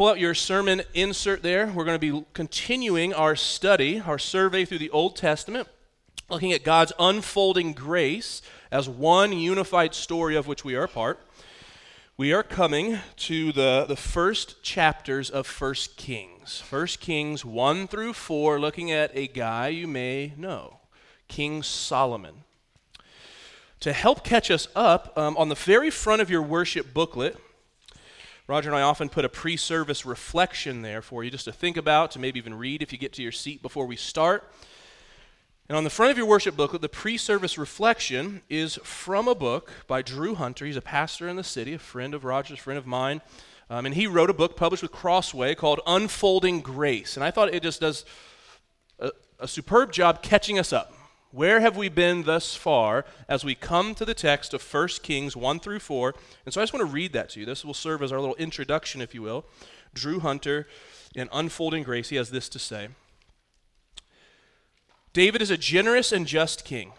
pull out your sermon insert there. We're going to be continuing our study, our survey through the Old Testament, looking at God's unfolding grace as one unified story of which we are a part. We are coming to the, the first chapters of First Kings. First Kings 1 through 4, looking at a guy you may know, King Solomon. To help catch us up, um, on the very front of your worship booklet, Roger and I often put a pre service reflection there for you just to think about, to maybe even read if you get to your seat before we start. And on the front of your worship booklet, the pre service reflection is from a book by Drew Hunter. He's a pastor in the city, a friend of Roger's, friend of mine. Um, and he wrote a book published with Crossway called Unfolding Grace. And I thought it just does a, a superb job catching us up. Where have we been thus far as we come to the text of 1 Kings 1 through 4? And so I just want to read that to you. This will serve as our little introduction, if you will. Drew Hunter in Unfolding Grace, he has this to say. David is a generous and just king,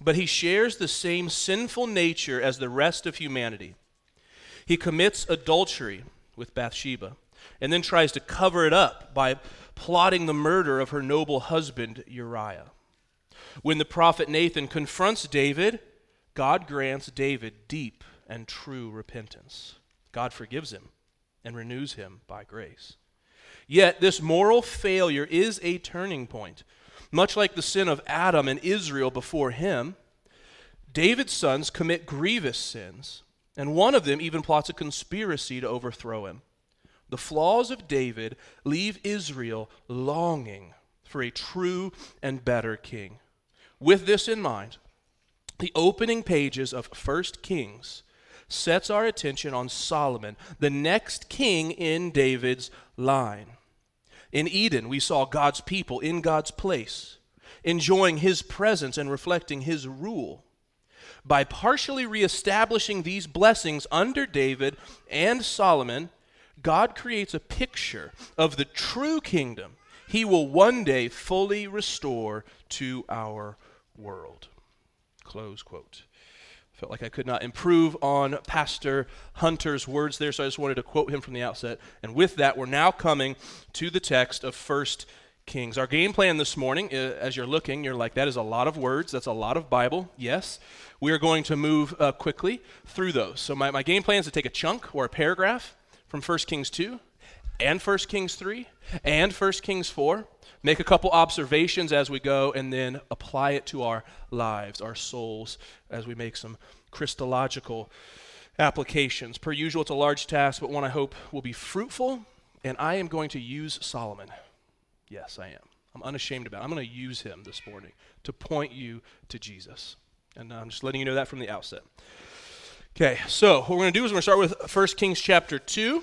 but he shares the same sinful nature as the rest of humanity. He commits adultery with Bathsheba and then tries to cover it up by plotting the murder of her noble husband, Uriah. When the prophet Nathan confronts David, God grants David deep and true repentance. God forgives him and renews him by grace. Yet, this moral failure is a turning point much like the sin of Adam and Israel before him, David's sons commit grievous sins, and one of them even plots a conspiracy to overthrow him. The flaws of David leave Israel longing for a true and better king. With this in mind, the opening pages of 1 Kings sets our attention on Solomon, the next king in David's line. In Eden, we saw God's people in God's place, enjoying His presence and reflecting His rule. By partially reestablishing these blessings under David and Solomon, God creates a picture of the true kingdom He will one day fully restore to our world. Close quote. Felt like I could not improve on Pastor Hunter's words there, so I just wanted to quote him from the outset. And with that, we're now coming to the text of First Kings. Our game plan this morning, as you're looking, you're like, that is a lot of words, that's a lot of Bible. Yes, we are going to move uh, quickly through those. So my, my game plan is to take a chunk or a paragraph from First Kings 2 and First Kings 3 and First Kings 4 make a couple observations as we go, and then apply it to our lives, our souls, as we make some Christological applications. Per usual, it's a large task, but one I hope will be fruitful, and I am going to use Solomon. Yes, I am. I'm unashamed about it. I'm going to use him this morning to point you to Jesus. And I'm just letting you know that from the outset. Okay, so what we're going to do is we're going to start with 1 Kings chapter 2.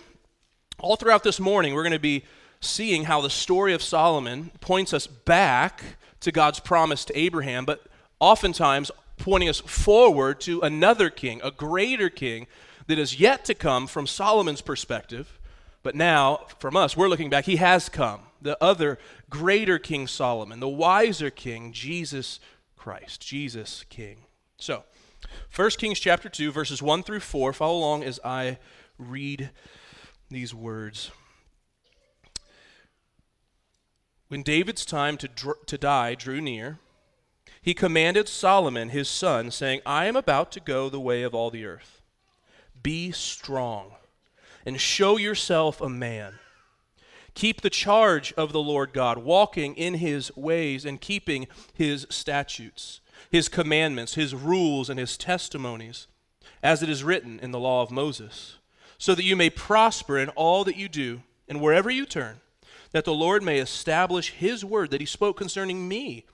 All throughout this morning, we're going to be seeing how the story of Solomon points us back to God's promise to Abraham, but oftentimes pointing us forward to another king, a greater king that is yet to come from Solomon's perspective. But now, from us, we're looking back. He has come. The other greater King Solomon, the wiser king, Jesus Christ, Jesus King. So, 1 Kings chapter 2, verses 1 through 4. Follow along as I read these words. When David's time to, dr- to die drew near, he commanded Solomon his son, saying, I am about to go the way of all the earth. Be strong and show yourself a man. Keep the charge of the Lord God, walking in his ways and keeping his statutes, his commandments, his rules, and his testimonies, as it is written in the law of Moses, so that you may prosper in all that you do and wherever you turn that the Lord may establish his word that he spoke concerning me,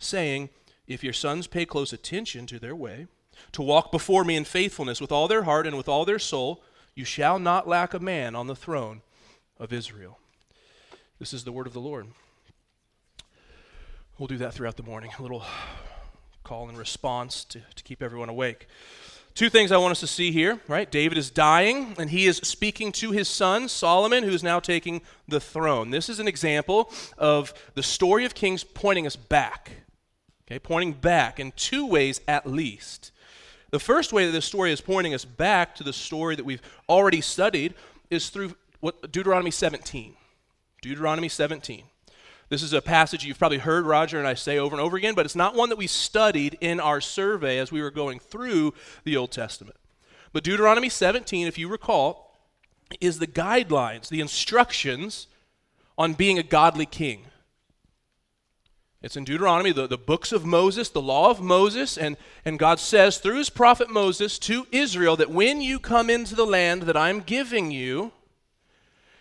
saying, If your sons pay close attention to their way, to walk before me in faithfulness with all their heart and with all their soul, you shall not lack a man on the throne of Israel. This is the word of the Lord. We'll do that throughout the morning, a little call and response to, to keep everyone awake. Two things I want us to see here, right? David is dying, and he is speaking to his son, Solomon, who is now taking the throne. This is an example of the story of kings pointing us back, okay? Pointing back in two ways at least. The first way that this story is pointing us back to the story that we've already studied is through what, Deuteronomy 17. Deuteronomy 17. This is a passage you've probably heard Roger and I say over and over again, but it's not one that we studied in our survey as we were going through the Old Testament. But Deuteronomy 17, if you recall, is the guidelines, the instructions on being a godly king. It's in Deuteronomy, the, the books of Moses, the law of Moses, and, and God says through his prophet Moses to Israel that when you come into the land that I'm giving you,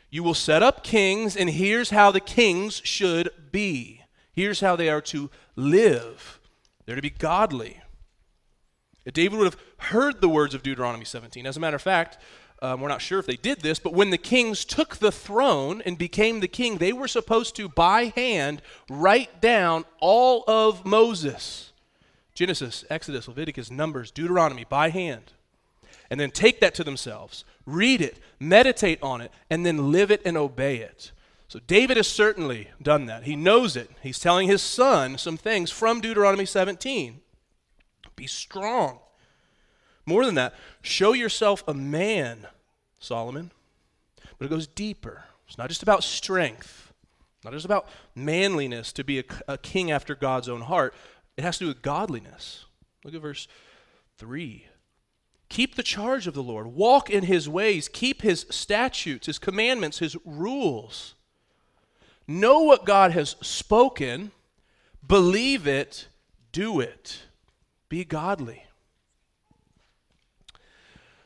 you will set up kings, and here's how the kings should be. Here's how they are to live. They're to be godly. David would have heard the words of Deuteronomy 17. As a matter of fact, um, we're not sure if they did this, but when the kings took the throne and became the king, they were supposed to, by hand, write down all of Moses Genesis, Exodus, Leviticus, Numbers, Deuteronomy, by hand. And then take that to themselves, read it, meditate on it, and then live it and obey it. So David has certainly done that. He knows it. He's telling his son some things from Deuteronomy 17. Be strong. More than that, show yourself a man, Solomon. But it goes deeper. It's not just about strength, not just about manliness to be a, a king after God's own heart. It has to do with godliness. Look at verse 3. Keep the charge of the Lord. Walk in his ways. Keep his statutes, his commandments, his rules. Know what God has spoken. Believe it. Do it. Be godly.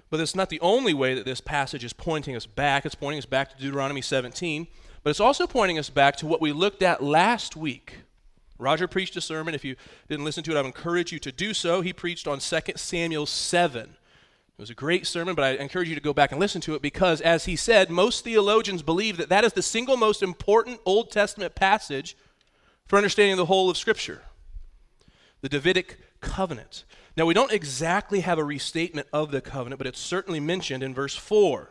But it's not the only way that this passage is pointing us back. It's pointing us back to Deuteronomy 17, but it's also pointing us back to what we looked at last week. Roger preached a sermon. If you didn't listen to it, I would encourage you to do so. He preached on 2 Samuel 7. It was a great sermon, but I encourage you to go back and listen to it because, as he said, most theologians believe that that is the single most important Old Testament passage for understanding the whole of Scripture the Davidic covenant. Now, we don't exactly have a restatement of the covenant, but it's certainly mentioned in verse 4.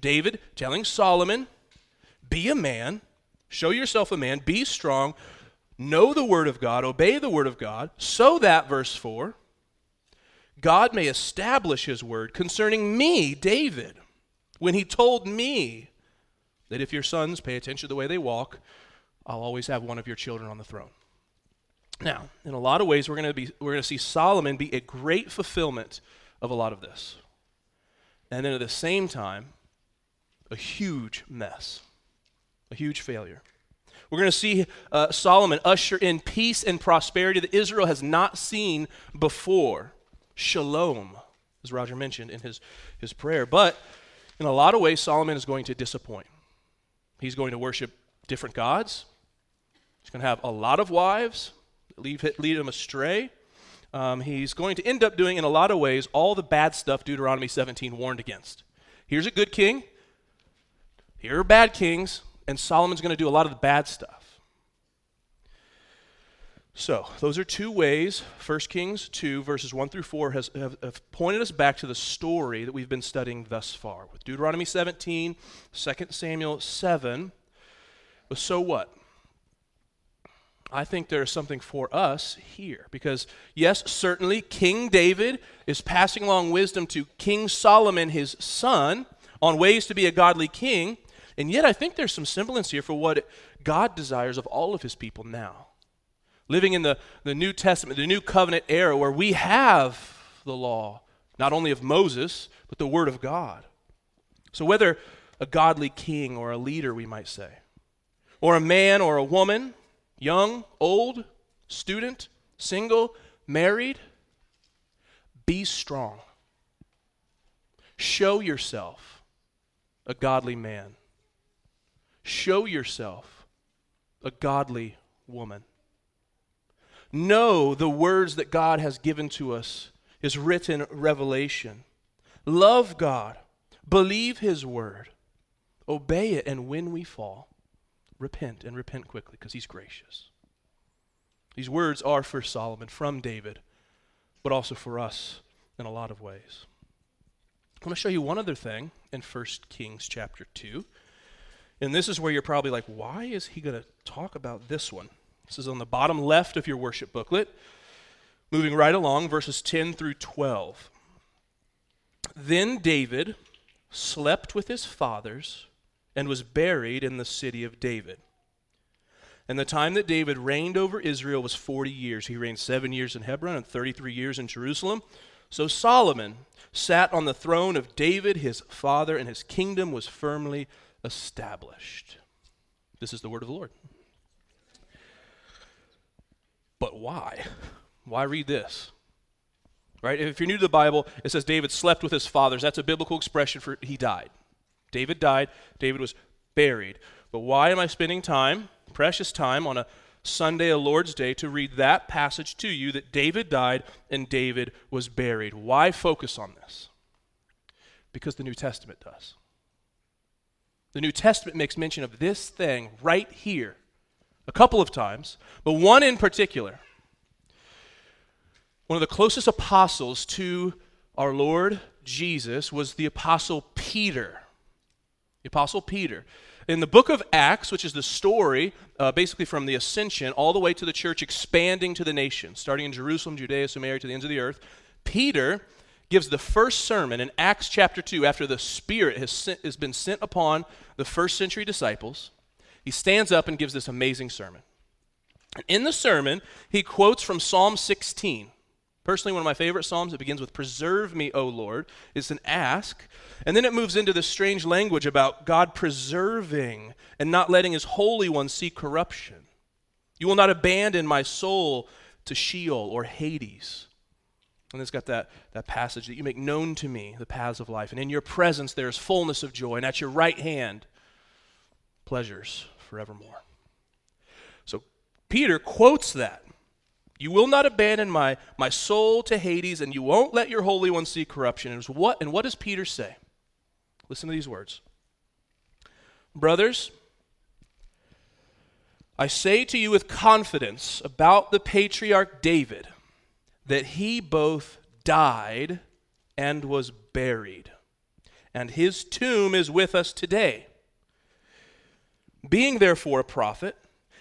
David telling Solomon, Be a man, show yourself a man, be strong, know the word of God, obey the word of God, so that, verse 4, God may establish his word concerning me, David, when he told me that if your sons pay attention to the way they walk, I'll always have one of your children on the throne. Now, in a lot of ways, we're going to be we're going to see Solomon be a great fulfillment of a lot of this, and then at the same time, a huge mess, a huge failure. We're going to see uh, Solomon usher in peace and prosperity that Israel has not seen before. Shalom, as Roger mentioned in his, his prayer. But in a lot of ways, Solomon is going to disappoint. He's going to worship different gods. He's going to have a lot of wives lead, lead him astray. Um, he's going to end up doing, in a lot of ways, all the bad stuff Deuteronomy 17 warned against. Here's a good king, here are bad kings, and Solomon's going to do a lot of the bad stuff. So, those are two ways 1 Kings 2, verses 1 through 4, has, have, have, pointed us back to the story that we've been studying thus far. With Deuteronomy 17, 2 Samuel 7. But so what? I think there is something for us here. Because, yes, certainly King David is passing along wisdom to King Solomon, his son, on ways to be a godly king. And yet, I think there's some semblance here for what God desires of all of his people now. Living in the, the New Testament, the New Covenant era, where we have the law, not only of Moses, but the Word of God. So, whether a godly king or a leader, we might say, or a man or a woman, young, old, student, single, married, be strong. Show yourself a godly man. Show yourself a godly woman. Know the words that God has given to us, His written revelation. Love God. Believe His word. Obey it, and when we fall, repent and repent quickly because he's gracious. These words are for Solomon from David, but also for us in a lot of ways. I want to show you one other thing in 1 Kings chapter 2. And this is where you're probably like, why is he going to talk about this one? This is on the bottom left of your worship booklet. Moving right along, verses 10 through 12. Then David slept with his fathers, and was buried in the city of David. And the time that David reigned over Israel was 40 years. He reigned seven years in Hebron and 33 years in Jerusalem. So Solomon sat on the throne of David, his father, and his kingdom was firmly established. This is the word of the Lord. But why? Why read this? Right? If you're new to the Bible, it says David slept with his fathers. That's a biblical expression for he died. David died. David was buried. But why am I spending time, precious time, on a Sunday, a Lord's Day, to read that passage to you that David died and David was buried? Why focus on this? Because the New Testament does. The New Testament makes mention of this thing right here a couple of times, but one in particular. One of the closest apostles to our Lord Jesus was the apostle Peter. The apostle Peter. In the book of Acts, which is the story uh, basically from the ascension all the way to the church expanding to the nations, starting in Jerusalem, Judea, Samaria, to the ends of the earth, Peter gives the first sermon in Acts chapter 2 after the Spirit has, sent, has been sent upon the first century disciples. He stands up and gives this amazing sermon. In the sermon, he quotes from Psalm 16. Personally, one of my favorite Psalms, it begins with, Preserve me, O Lord. It's an ask. And then it moves into this strange language about God preserving and not letting his Holy One see corruption. You will not abandon my soul to Sheol or Hades. And it's got that, that passage that you make known to me the paths of life. And in your presence there is fullness of joy, and at your right hand, pleasures forevermore. So Peter quotes that. You will not abandon my, my soul to Hades, and you won't let your Holy One see corruption. And what, and what does Peter say? Listen to these words Brothers, I say to you with confidence about the patriarch David that he both died and was buried, and his tomb is with us today. Being therefore a prophet,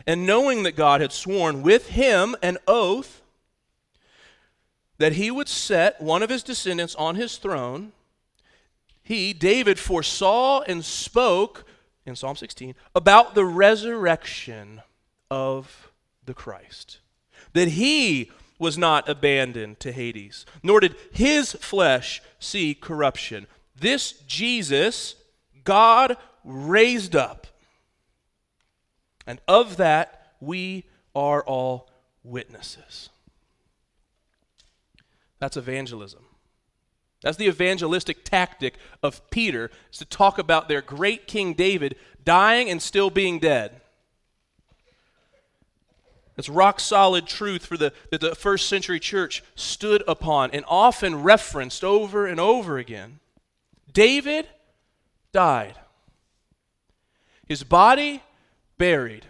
and knowing that God had sworn with him an oath that he would set one of his descendants on his throne, he, David, foresaw and spoke in Psalm 16 about the resurrection of the Christ. That he was not abandoned to Hades, nor did his flesh see corruption. This Jesus, God raised up. And of that, we are all witnesses. That's evangelism. That's the evangelistic tactic of Peter, is to talk about their great King David dying and still being dead. It's rock solid truth for the, that the first century church stood upon and often referenced over and over again. David died, his body buried.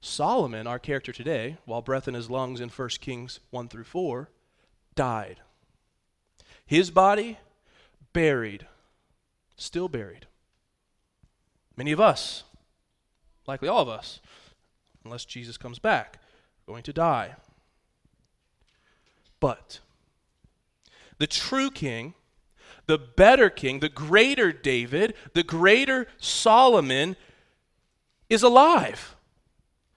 Solomon, our character today, while breath in his lungs in 1 Kings 1 through 4, died. His body buried, still buried. Many of us, likely all of us, unless Jesus comes back, going to die. But the true king, the better king, the greater David, the greater Solomon is alive.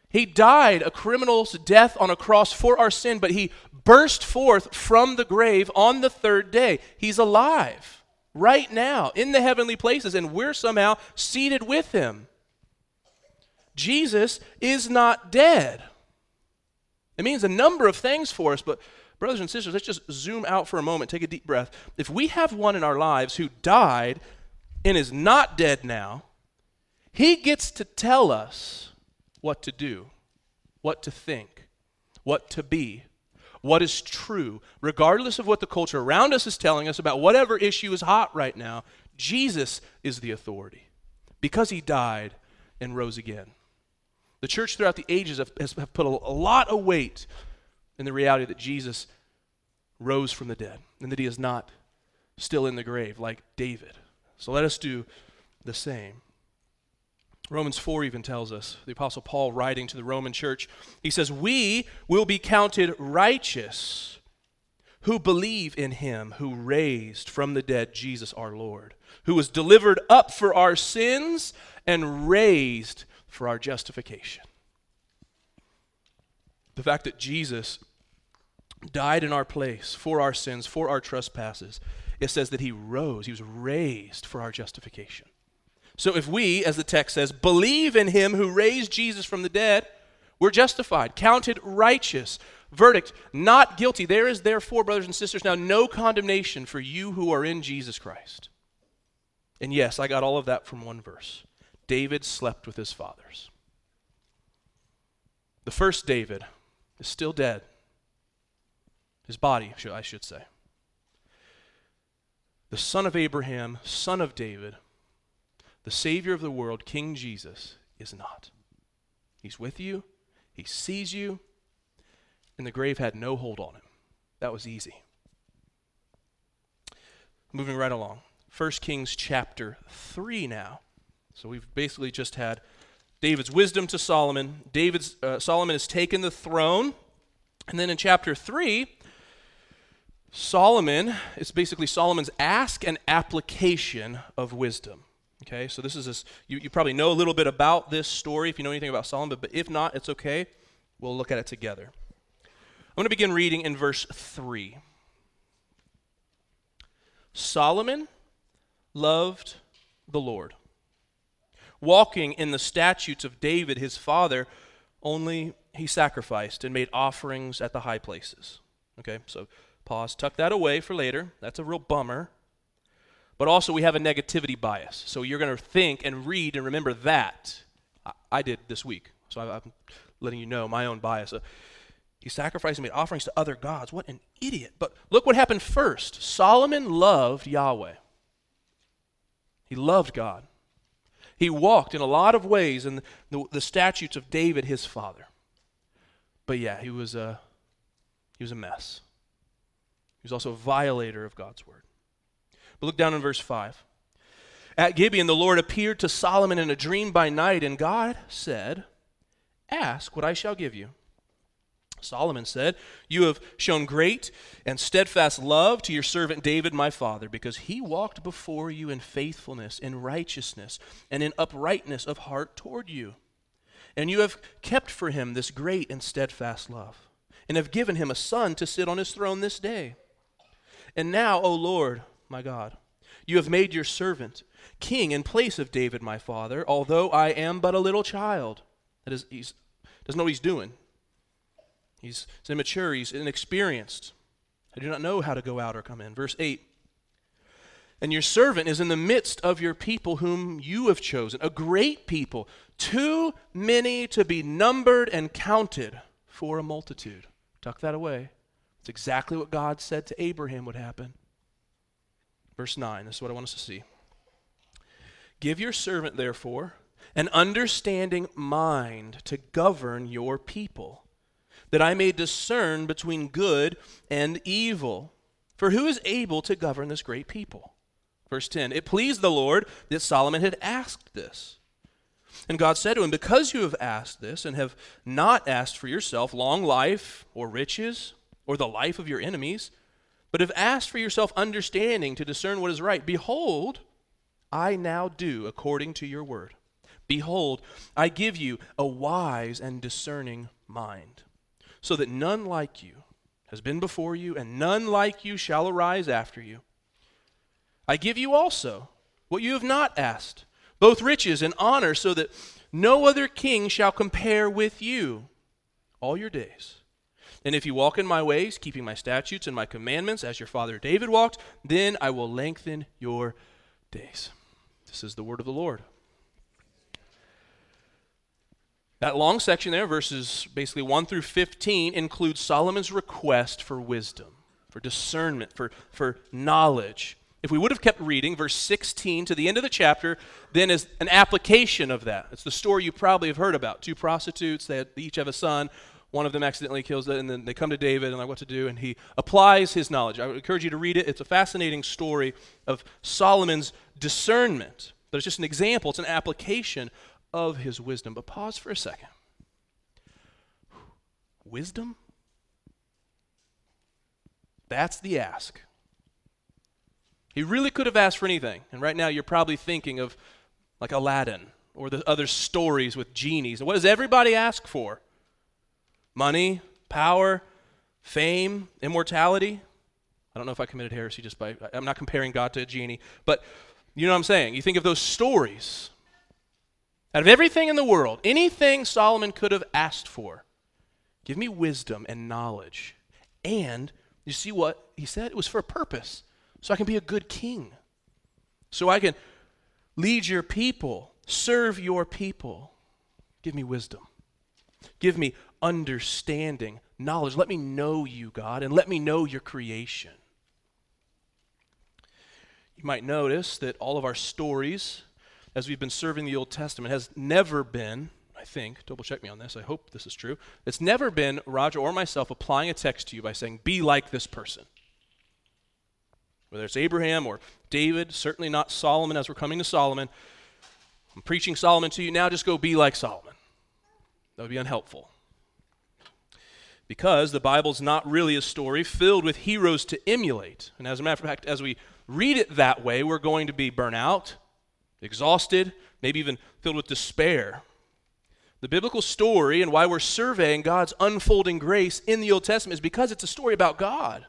He died a criminal's death on a cross for our sin, but he burst forth from the grave on the third day. He's alive right now in the heavenly places, and we're somehow seated with him. Jesus is not dead. It means a number of things for us, but brothers and sisters, let's just zoom out for a moment, take a deep breath. If we have one in our lives who died and is not dead now, he gets to tell us what to do, what to think, what to be, what is true, regardless of what the culture around us is telling us about whatever issue is hot right now. Jesus is the authority because he died and rose again. The church throughout the ages have, has, have put a, a lot of weight in the reality that Jesus rose from the dead and that he is not still in the grave like David. So let us do the same. Romans 4 even tells us, the Apostle Paul writing to the Roman church, he says, We will be counted righteous who believe in him who raised from the dead Jesus our Lord, who was delivered up for our sins and raised for our justification. The fact that Jesus died in our place for our sins, for our trespasses, it says that he rose, he was raised for our justification. So if we, as the text says, believe in him who raised Jesus from the dead, we're justified, counted righteous, Verdict not guilty. There is therefore, brothers and sisters, now no condemnation for you who are in Jesus Christ. And yes, I got all of that from one verse. David slept with his fathers. The first David is still dead. His body, I should say. The son of Abraham, son of David, the Savior of the world, King Jesus, is not. He's with you, He sees you, and the grave had no hold on him. That was easy. Moving right along. 1 Kings chapter 3 now. So we've basically just had David's wisdom to Solomon. David's uh, Solomon has taken the throne. And then in chapter 3, Solomon, it's basically Solomon's ask and application of wisdom. Okay, so this is this, you, you probably know a little bit about this story if you know anything about Solomon, but, but if not, it's okay. We'll look at it together. I'm going to begin reading in verse 3. Solomon loved the Lord, walking in the statutes of David his father, only he sacrificed and made offerings at the high places. Okay, so pause, tuck that away for later. That's a real bummer. But also, we have a negativity bias. So you're going to think and read and remember that. I, I did this week. So I, am letting you know my own bias. Uh, he sacrificed and made offerings to other gods. What an idiot. But look what happened first. Solomon loved Yahweh. He loved God. He walked in a lot of ways in the, the statutes of David, his father. But yeah, he was a, he was a mess. He was also a violator of God's word. But look down in verse 5. At Gibeon, the Lord appeared to Solomon in a dream by night, and God said, Ask what I shall give you. Solomon said, You have shown great and steadfast love to your servant David, my father, because he walked before you in faithfulness, in righteousness, and in uprightness of heart toward you. And you have kept for him this great and steadfast love, and have given him a son to sit on his throne this day. And now, O Lord, my God, you have made your servant king in place of David, my father, although I am but a little child. That is, he doesn't know what he's doing. He's, he's immature, he's inexperienced. I do not know how to go out or come in. Verse 8 And your servant is in the midst of your people whom you have chosen, a great people, too many to be numbered and counted for a multitude. Tuck that away. It's exactly what God said to Abraham would happen. Verse 9, this is what I want us to see. Give your servant, therefore, an understanding mind to govern your people that I may discern between good and evil. For who is able to govern this great people? Verse 10 It pleased the Lord that Solomon had asked this. And God said to him, Because you have asked this, and have not asked for yourself long life, or riches, or the life of your enemies, but have asked for yourself understanding to discern what is right, behold, I now do according to your word. Behold, I give you a wise and discerning mind so that none like you has been before you, and none like you shall arise after you. I give you also what you have not asked, both riches and honor, so that no other king shall compare with you all your days. And if you walk in my ways, keeping my statutes and my commandments, as your father David walked, then I will lengthen your days. This is the word of the Lord. That long section there, verses basically 1 through 15, includes Solomon's request for wisdom, for discernment, for, for knowledge. If we would have kept reading, verse 16 to the end of the chapter, then is an application of that. It's the story you probably have heard about. Two prostitutes, they, had, they each have a son. One of them accidentally kills it, and then they come to David and like what to do, and he applies his knowledge. I would encourage you to read it. It's a fascinating story of Solomon's discernment. But it's just an example, it's an application of his wisdom. But pause for a second. Wisdom? That's the ask. He really could have asked for anything. And right now you're probably thinking of like Aladdin or the other stories with genies. And what does everybody ask for? Money, power, fame, immortality. I don't know if I committed heresy just by, I'm not comparing God to a genie, but you know what I'm saying? You think of those stories. Out of everything in the world, anything Solomon could have asked for, give me wisdom and knowledge. And you see what he said? It was for a purpose. So I can be a good king. So I can lead your people, serve your people. Give me wisdom. Give me understanding, knowledge. Let me know you, God, and let me know your creation. You might notice that all of our stories, as we've been serving the Old Testament, has never been, I think, double check me on this, I hope this is true, it's never been Roger or myself applying a text to you by saying, be like this person. Whether it's Abraham or David, certainly not Solomon as we're coming to Solomon. I'm preaching Solomon to you now, just go be like Solomon. That would be unhelpful. Because the Bible's not really a story filled with heroes to emulate. And as a matter of fact, as we read it that way, we're going to be burnt out, exhausted, maybe even filled with despair. The biblical story and why we're surveying God's unfolding grace in the Old Testament is because it's a story about God,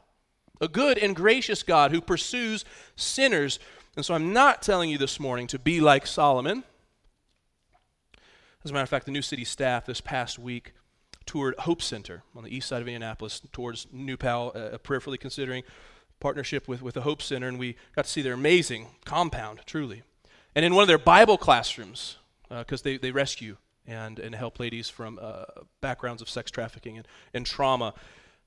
a good and gracious God who pursues sinners. And so I'm not telling you this morning to be like Solomon. As a matter of fact, the New City staff this past week toured Hope Center on the east side of Indianapolis towards New Pal, uh, prayerfully considering partnership with, with the Hope Center, and we got to see their amazing compound, truly. And in one of their Bible classrooms, because uh, they, they rescue and, and help ladies from uh, backgrounds of sex trafficking and, and trauma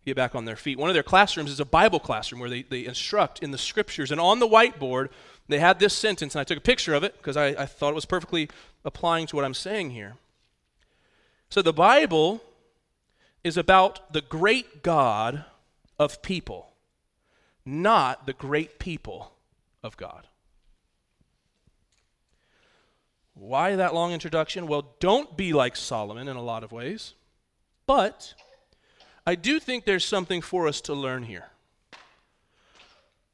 get back on their feet. One of their classrooms is a Bible classroom where they, they instruct in the scriptures. And on the whiteboard, they had this sentence, and I took a picture of it because I, I thought it was perfectly applying to what I'm saying here. So the Bible is about the great God of people not the great people of God. Why that long introduction? Well, don't be like Solomon in a lot of ways, but I do think there's something for us to learn here.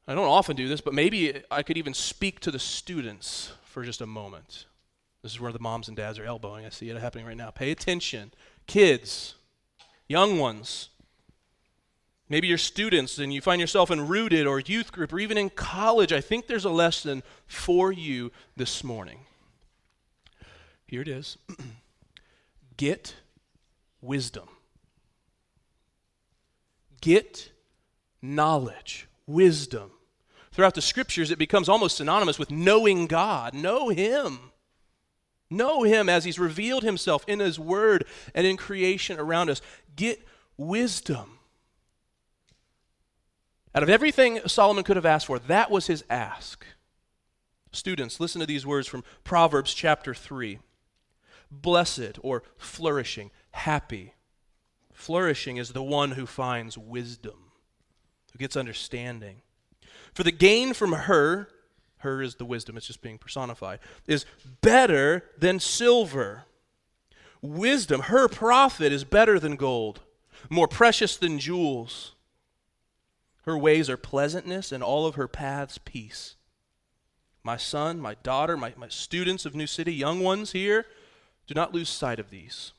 I don't often do this, but maybe I could even speak to the students for just a moment. This is where the moms and dads are elbowing. I see it happening right now. Pay attention. Kids, young ones, Maybe you're students and you find yourself in rooted or youth group or even in college. I think there's a lesson for you this morning. Here it is Get wisdom. Get knowledge, wisdom. Throughout the scriptures, it becomes almost synonymous with knowing God. Know Him. Know Him as He's revealed Himself in His Word and in creation around us. Get wisdom. Out of everything Solomon could have asked for, that was his ask. Students, listen to these words from Proverbs chapter 3. Blessed or flourishing, happy. Flourishing is the one who finds wisdom, who gets understanding. For the gain from her, her is the wisdom, it's just being personified, is better than silver. Wisdom, her profit is better than gold, more precious than jewels. Her ways are pleasantness, and all of her paths peace. My son, my daughter, my, my students of New City, young ones here, do not lose sight of these.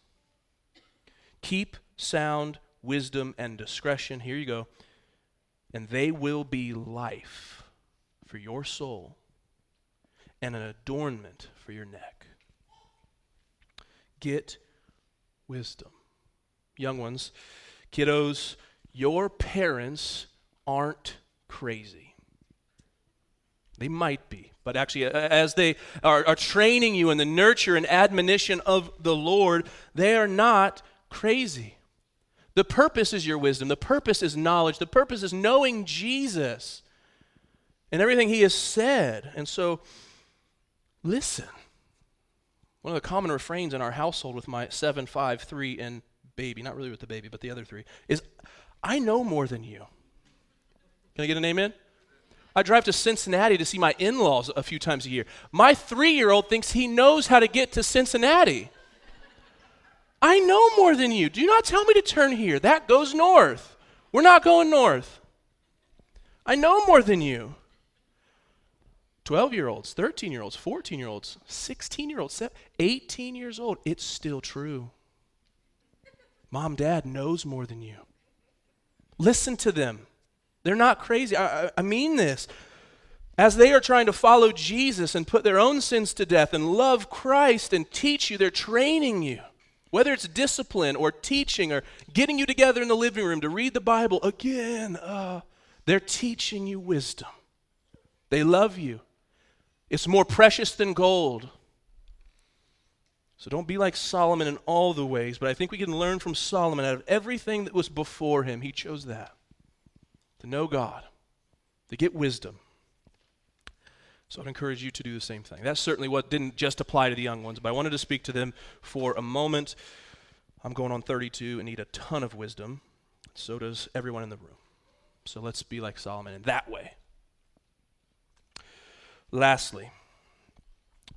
Keep sound wisdom and discretion. Here you go. And they will be life for your soul and an adornment for your neck. Get wisdom. Young ones, kiddos, your parents aren't crazy. They might be, but actually, as they are, are, training you in the nurture and admonition of the Lord, they are not crazy. The purpose is your wisdom, the purpose is knowledge, the purpose is knowing Jesus and everything he has said. And so, listen. One of the common refrains in our household with my seven, five, three, and baby, not really with the baby, but the other three, is I know more than you. Can I get an amen? I drive to Cincinnati to see my in laws a few times a year. My three year old thinks he knows how to get to Cincinnati. I know more than you. Do not tell me to turn here. That goes north. We're not going north. I know more than you. 12 year olds, 13 year olds, 14 year olds, 16 year olds, 18 years old. It's still true. Mom, dad knows more than you. Listen to them. They're not crazy. I, I, mean this. As they are trying to follow Jesus and put their own sins to death and love Christ and teach you, they're training you. Whether it's discipline or teaching or getting you together in the living room to read the Bible again, uh, they're teaching you wisdom. They love you. It's more precious than gold. So don't be like Solomon in all the ways, but I think we can learn from Solomon out of everything that was before him. He chose that to know God, to get wisdom. So I'd encourage you to do the same thing. That's certainly what didn't just apply to the young ones, but I wanted to speak to them for a moment. I'm going on 32 and need a ton of wisdom. So does everyone in the room. So let's be like Solomon in that way. Lastly,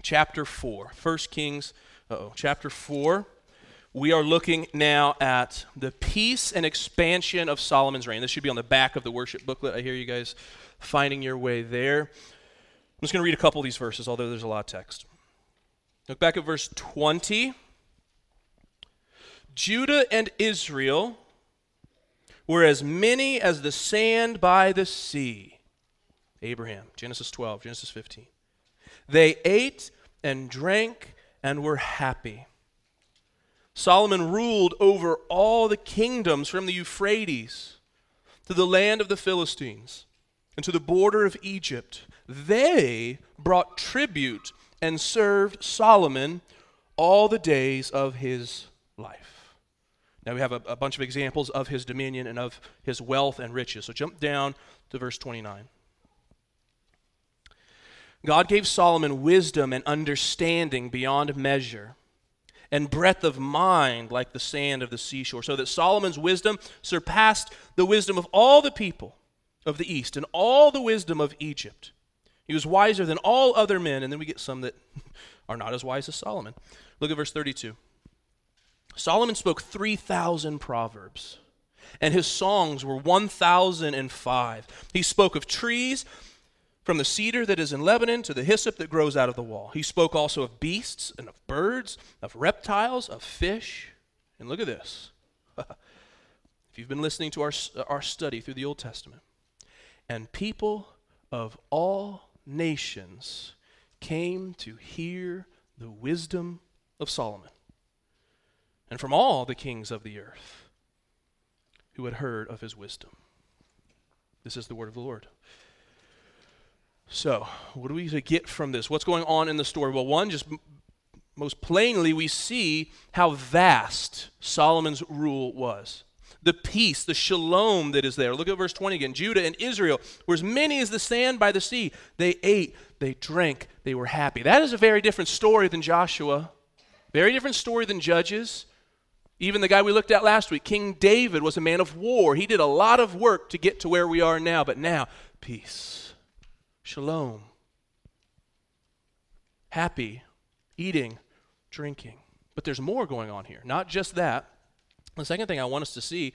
chapter 4, 1 Kings, oh, chapter 4. We are looking now at the peace and expansion of Solomon's reign. This should be on the back of the worship booklet. I hear you guys finding your way there. I'm just going to read a couple of these verses, although there's a lot of text. Look back at verse 20. Judah and Israel were as many as the sand by the sea. Abraham, Genesis 12, Genesis 15. They ate and drank and were happy. Solomon ruled over all the kingdoms from the Euphrates to the land of the Philistines and to the border of Egypt they brought tribute and served Solomon all the days of his life. Now we have a, a, bunch of examples of his dominion and of his wealth and riches. So jump down to verse 29. God gave Solomon wisdom and understanding beyond measure, and breadth of mind like the sand of the seashore, so that Solomon's wisdom surpassed the wisdom of all the people of the east and all the wisdom of Egypt. He was wiser than all other men. And then we get some that are not as wise as Solomon. Look at verse 32. Solomon spoke 3,000 proverbs, and his songs were 1,005. He spoke of trees, from the cedar that is in Lebanon to the hyssop that grows out of the wall. He spoke also of beasts and of birds, of reptiles, of fish. And look at this. if you've been listening to our, our study through the Old Testament, and people of all nations came to hear the wisdom of Solomon, and from all the kings of the earth who had heard of his wisdom. This is the word of the Lord. So, what do we get from this? What's going on in the story? Well, one, just most plainly, we see how vast Solomon's rule was the peace, the shalom that is there. Look at verse 20 again. Judah and Israel were as many as the sand by the sea. They ate, they drank, they were happy. That is a very different story than Joshua. Very different story than Judges. Even the guy we looked at last week, King David, was a man of war. He did a lot of work to get to where we are now, but now, peace, shalom, happy, eating, drinking. But there's more going on here. Not just that. The second thing I want us to see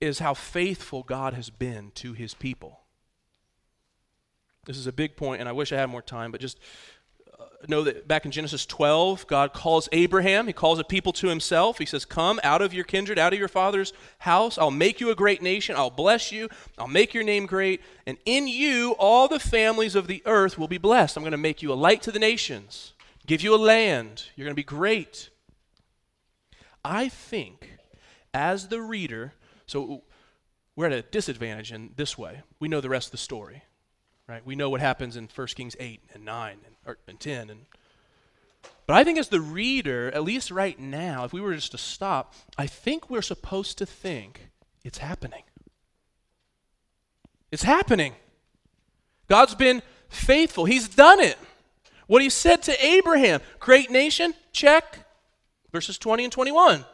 is how faithful God has been to his people. This is a big point, and I wish I had more time, but just know that back in Genesis 12, God calls Abraham, he calls a people to himself. He says, Come out of your kindred, out of your father's house. I'll make you a great nation. I'll bless you. I'll make your name great. And in you, all the families of the earth will be blessed. I'm going to make you a light to the nations, give you a land. You're going to be great. I think as the reader, so we're at a disadvantage in this way. We know the rest of the story, right? We know what happens in 1 Kings 8 and 9 and, or, and 10. And, but I think as the reader, at least right now, if we were just to stop, I think we're supposed to think it's happening. It's happening. God's been faithful. He's done it. What he said to Abraham, great nation, check. Verses 20 and 21.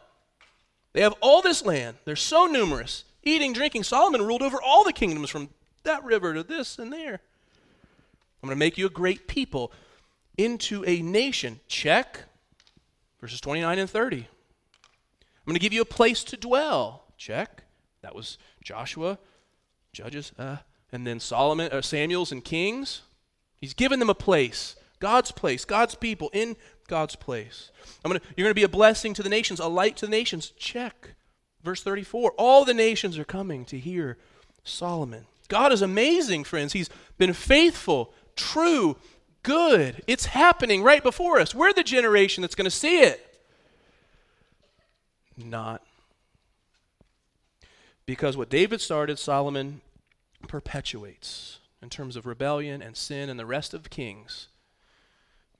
They have all this land. They're so numerous. Eating, drinking. Solomon ruled over all the kingdoms from that river to this and there. I'm going to make you a great people into a nation. Check. Verses 29 and 30. I'm going to give you a place to dwell. Check. That was Joshua, Judges, uh, and then Solomon, uh, Samuel's and Kings. He's given them a place, God's place, God's people in God's place. Gonna, you're going to be a blessing to the nations, a light to the nations. Check. Verse 34 All the nations are coming to hear Solomon. God is amazing, friends. He's been faithful, true, good. It's happening right before us. We're the generation that's going to see it. Not. Because what David started, Solomon perpetuates in terms of rebellion and sin and the rest of kings.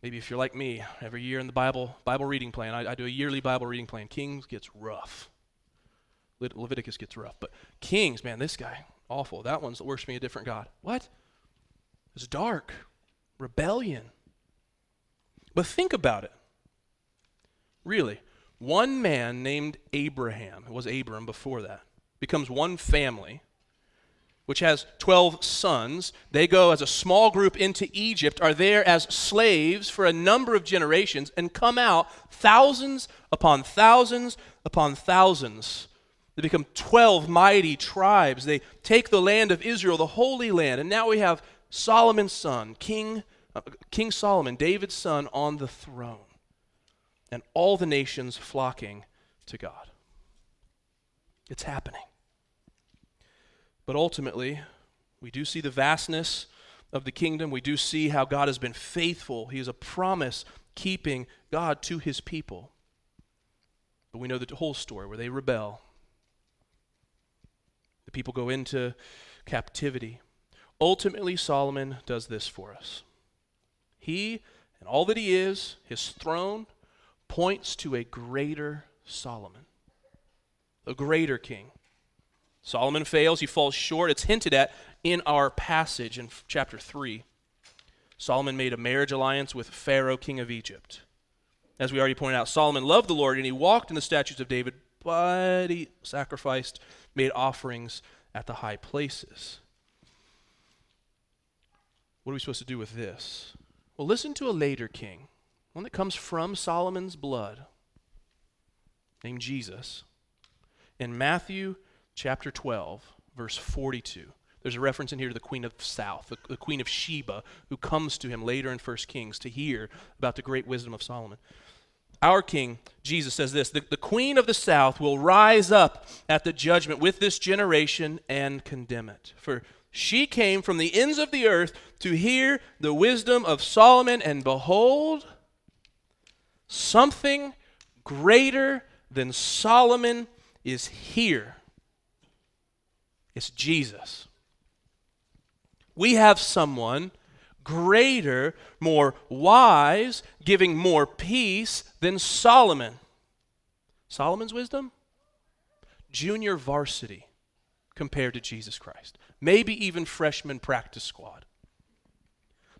Maybe if you're like me, every year in the Bible Bible reading plan, I, I do a yearly Bible reading plan. Kings gets rough. Le- Leviticus gets rough, but Kings, man, this guy awful. That one's worshiping a different god. What? It's dark, rebellion. But think about it. Really, one man named Abraham, it was Abram before that, becomes one family which has 12 sons. They go as a small group into Egypt, are there as slaves for a number of generations, and come out thousands upon thousands upon thousands. They become 12 mighty tribes. They take the land of Israel, the Holy Land, and now we have Solomon's son, King, uh, King Solomon, David's son, on the throne, and all the nations flocking to God. It's happening. But ultimately, we do see the vastness of the kingdom. We do see how God has been faithful. He is a promise keeping God to his people. But we know the whole story where they rebel. The people go into captivity. Ultimately, Solomon does this for us. He and all that he is, his throne, points to a greater Solomon, a greater king. Solomon fails, he falls short. It's hinted at in our passage in chapter 3. Solomon made a marriage alliance with Pharaoh, king of Egypt. As we already pointed out, Solomon loved the Lord and he walked in the statutes of David, but he sacrificed, made offerings at the high places. What are we supposed to do with this? Well, listen to a later king, one that comes from Solomon's blood, named Jesus. In Matthew chapter 12, verse 42. There's a reference in here to the queen of south, the, the, queen of Sheba, who comes to him later in 1 Kings to hear about the great wisdom of Solomon. Our king, Jesus, says this the, the queen of the south will rise up at the judgment with this generation and condemn it. For she came from the ends of the earth to hear the wisdom of Solomon, and behold, something greater than Solomon is here. It's Jesus. We have someone greater, more wise, giving more peace than Solomon. Solomon's wisdom? Junior varsity compared to Jesus Christ. Maybe even freshman practice squad.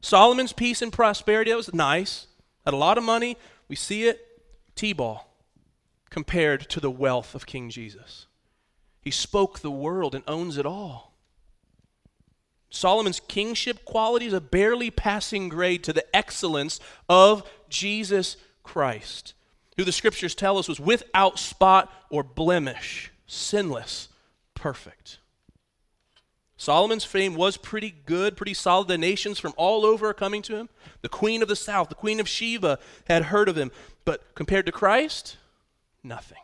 Solomon's peace and prosperity, that was nice. Had a lot of money. We see it. T ball compared to the wealth of King Jesus. He spoke the world and owns it all. Solomon's kingship qualities a barely passing grade to the excellence of Jesus Christ, who the scriptures tell us was without spot or blemish, sinless, perfect. Solomon's fame was pretty good, pretty solid. The nations from all over are coming to him. The queen of the south, the queen of Sheba, had heard of him. But compared to Christ, nothing.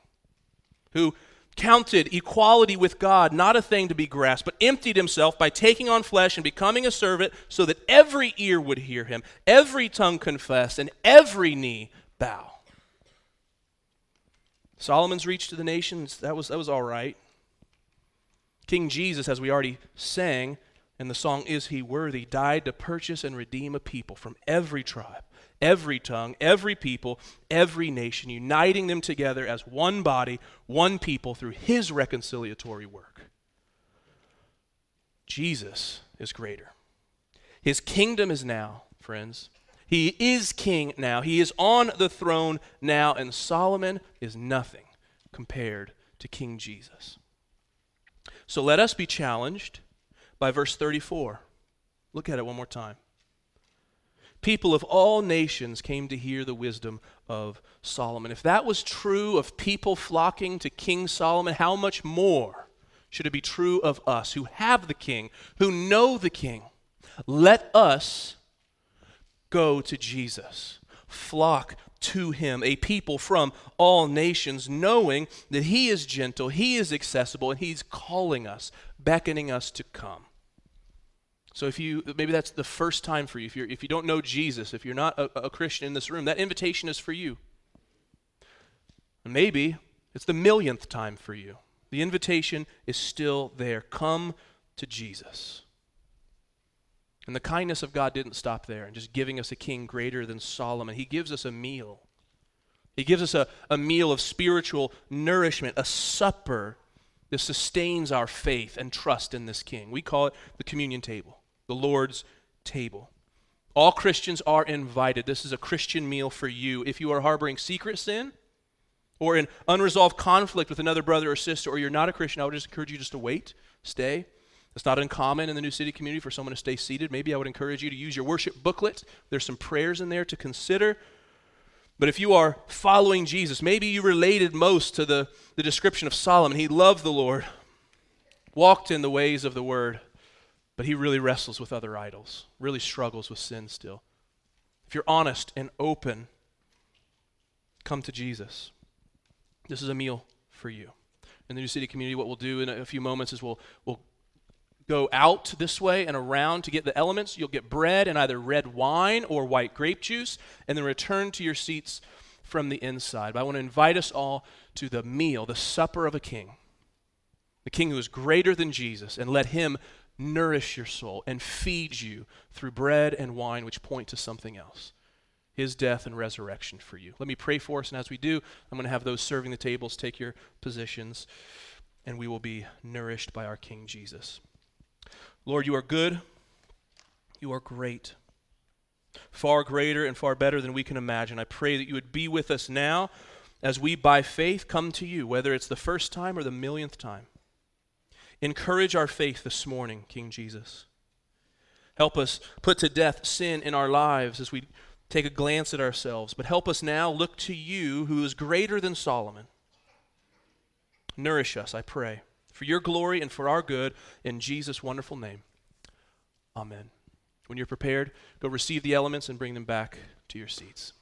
Who counted equality with God not a thing to be grasped, but emptied himself by taking on flesh and becoming a servant so that every ear would hear him, every tongue confess, and every knee bow. Solomon's reach to the nations, that was, that was all right. King Jesus, as we already sang in the song Is He Worthy, died to purchase and redeem a people from every tribe every tongue, every people, every nation, uniting them together as one body, one people through his reconciliatory work. Jesus is greater. His kingdom is now, friends. He is king now. He is on the throne now, and Solomon is nothing compared to King Jesus. So let us be challenged by verse 34. Look at it one more time. People of all nations came to hear the wisdom of Solomon. If that was true of people flocking to King Solomon, how much more should it be true of us who have the King, who know the King. Let us go to Jesus, flock to him, a people from all nations, knowing that he is gentle, he is accessible, and he's calling us, beckoning us to come. So if you maybe that's the first time for you, if you if you don't know Jesus, if you're not a, a Christian in this room, that invitation is for you. Maybe it's the millionth time for you. The invitation is still there. Come to Jesus. And the kindness of God didn't stop there and just giving us a king greater than Solomon. He gives us a meal. He gives us a, a meal of spiritual nourishment, a supper that sustains our faith and trust in this king. We call it the communion table, the Lord's table. All Christians are invited. This is a Christian meal for you. If you are harboring secret sin or in unresolved conflict with another brother or sister, or you're not a Christian, I would just encourage you just to wait, stay, it's not uncommon in the New City community for someone to stay seated. Maybe I would encourage you to use your worship booklet. There's some prayers in there to consider. But if you are following Jesus, maybe you related most to the, the description of Solomon. He loved the Lord, walked in the ways of the word, but he really wrestles with other idols, really struggles with sin still. If you're honest and open, come to Jesus. This is a meal for you. In the New City community, what we'll do in a few moments is we'll, we'll go out this way and around to get the elements. You'll get bread and either red wine or white grape juice, and then return to your seats from the inside. But I want to invite us all to the meal, the supper of a king, the king who is greater than Jesus, and let him nourish your soul and feed you through bread and wine, which point to something else his death and resurrection for you. Let me pray for us, and as we do, I'm going to have those serving the tables take your positions, and we will be nourished by our King Jesus. Lord, you are good. You are great. Far greater and far better than we can imagine. I pray that you would be with us now as we, by faith, come to you, whether it's the first time or the millionth time. Encourage our faith this morning, King Jesus. Help us put to death sin in our lives as we take a glance at ourselves. But help us now look to you, who is greater than Solomon. Nourish us, I pray for your glory and for our good, in Jesus' wonderful name. Amen. When you're prepared, go receive the elements and bring them back to your seats.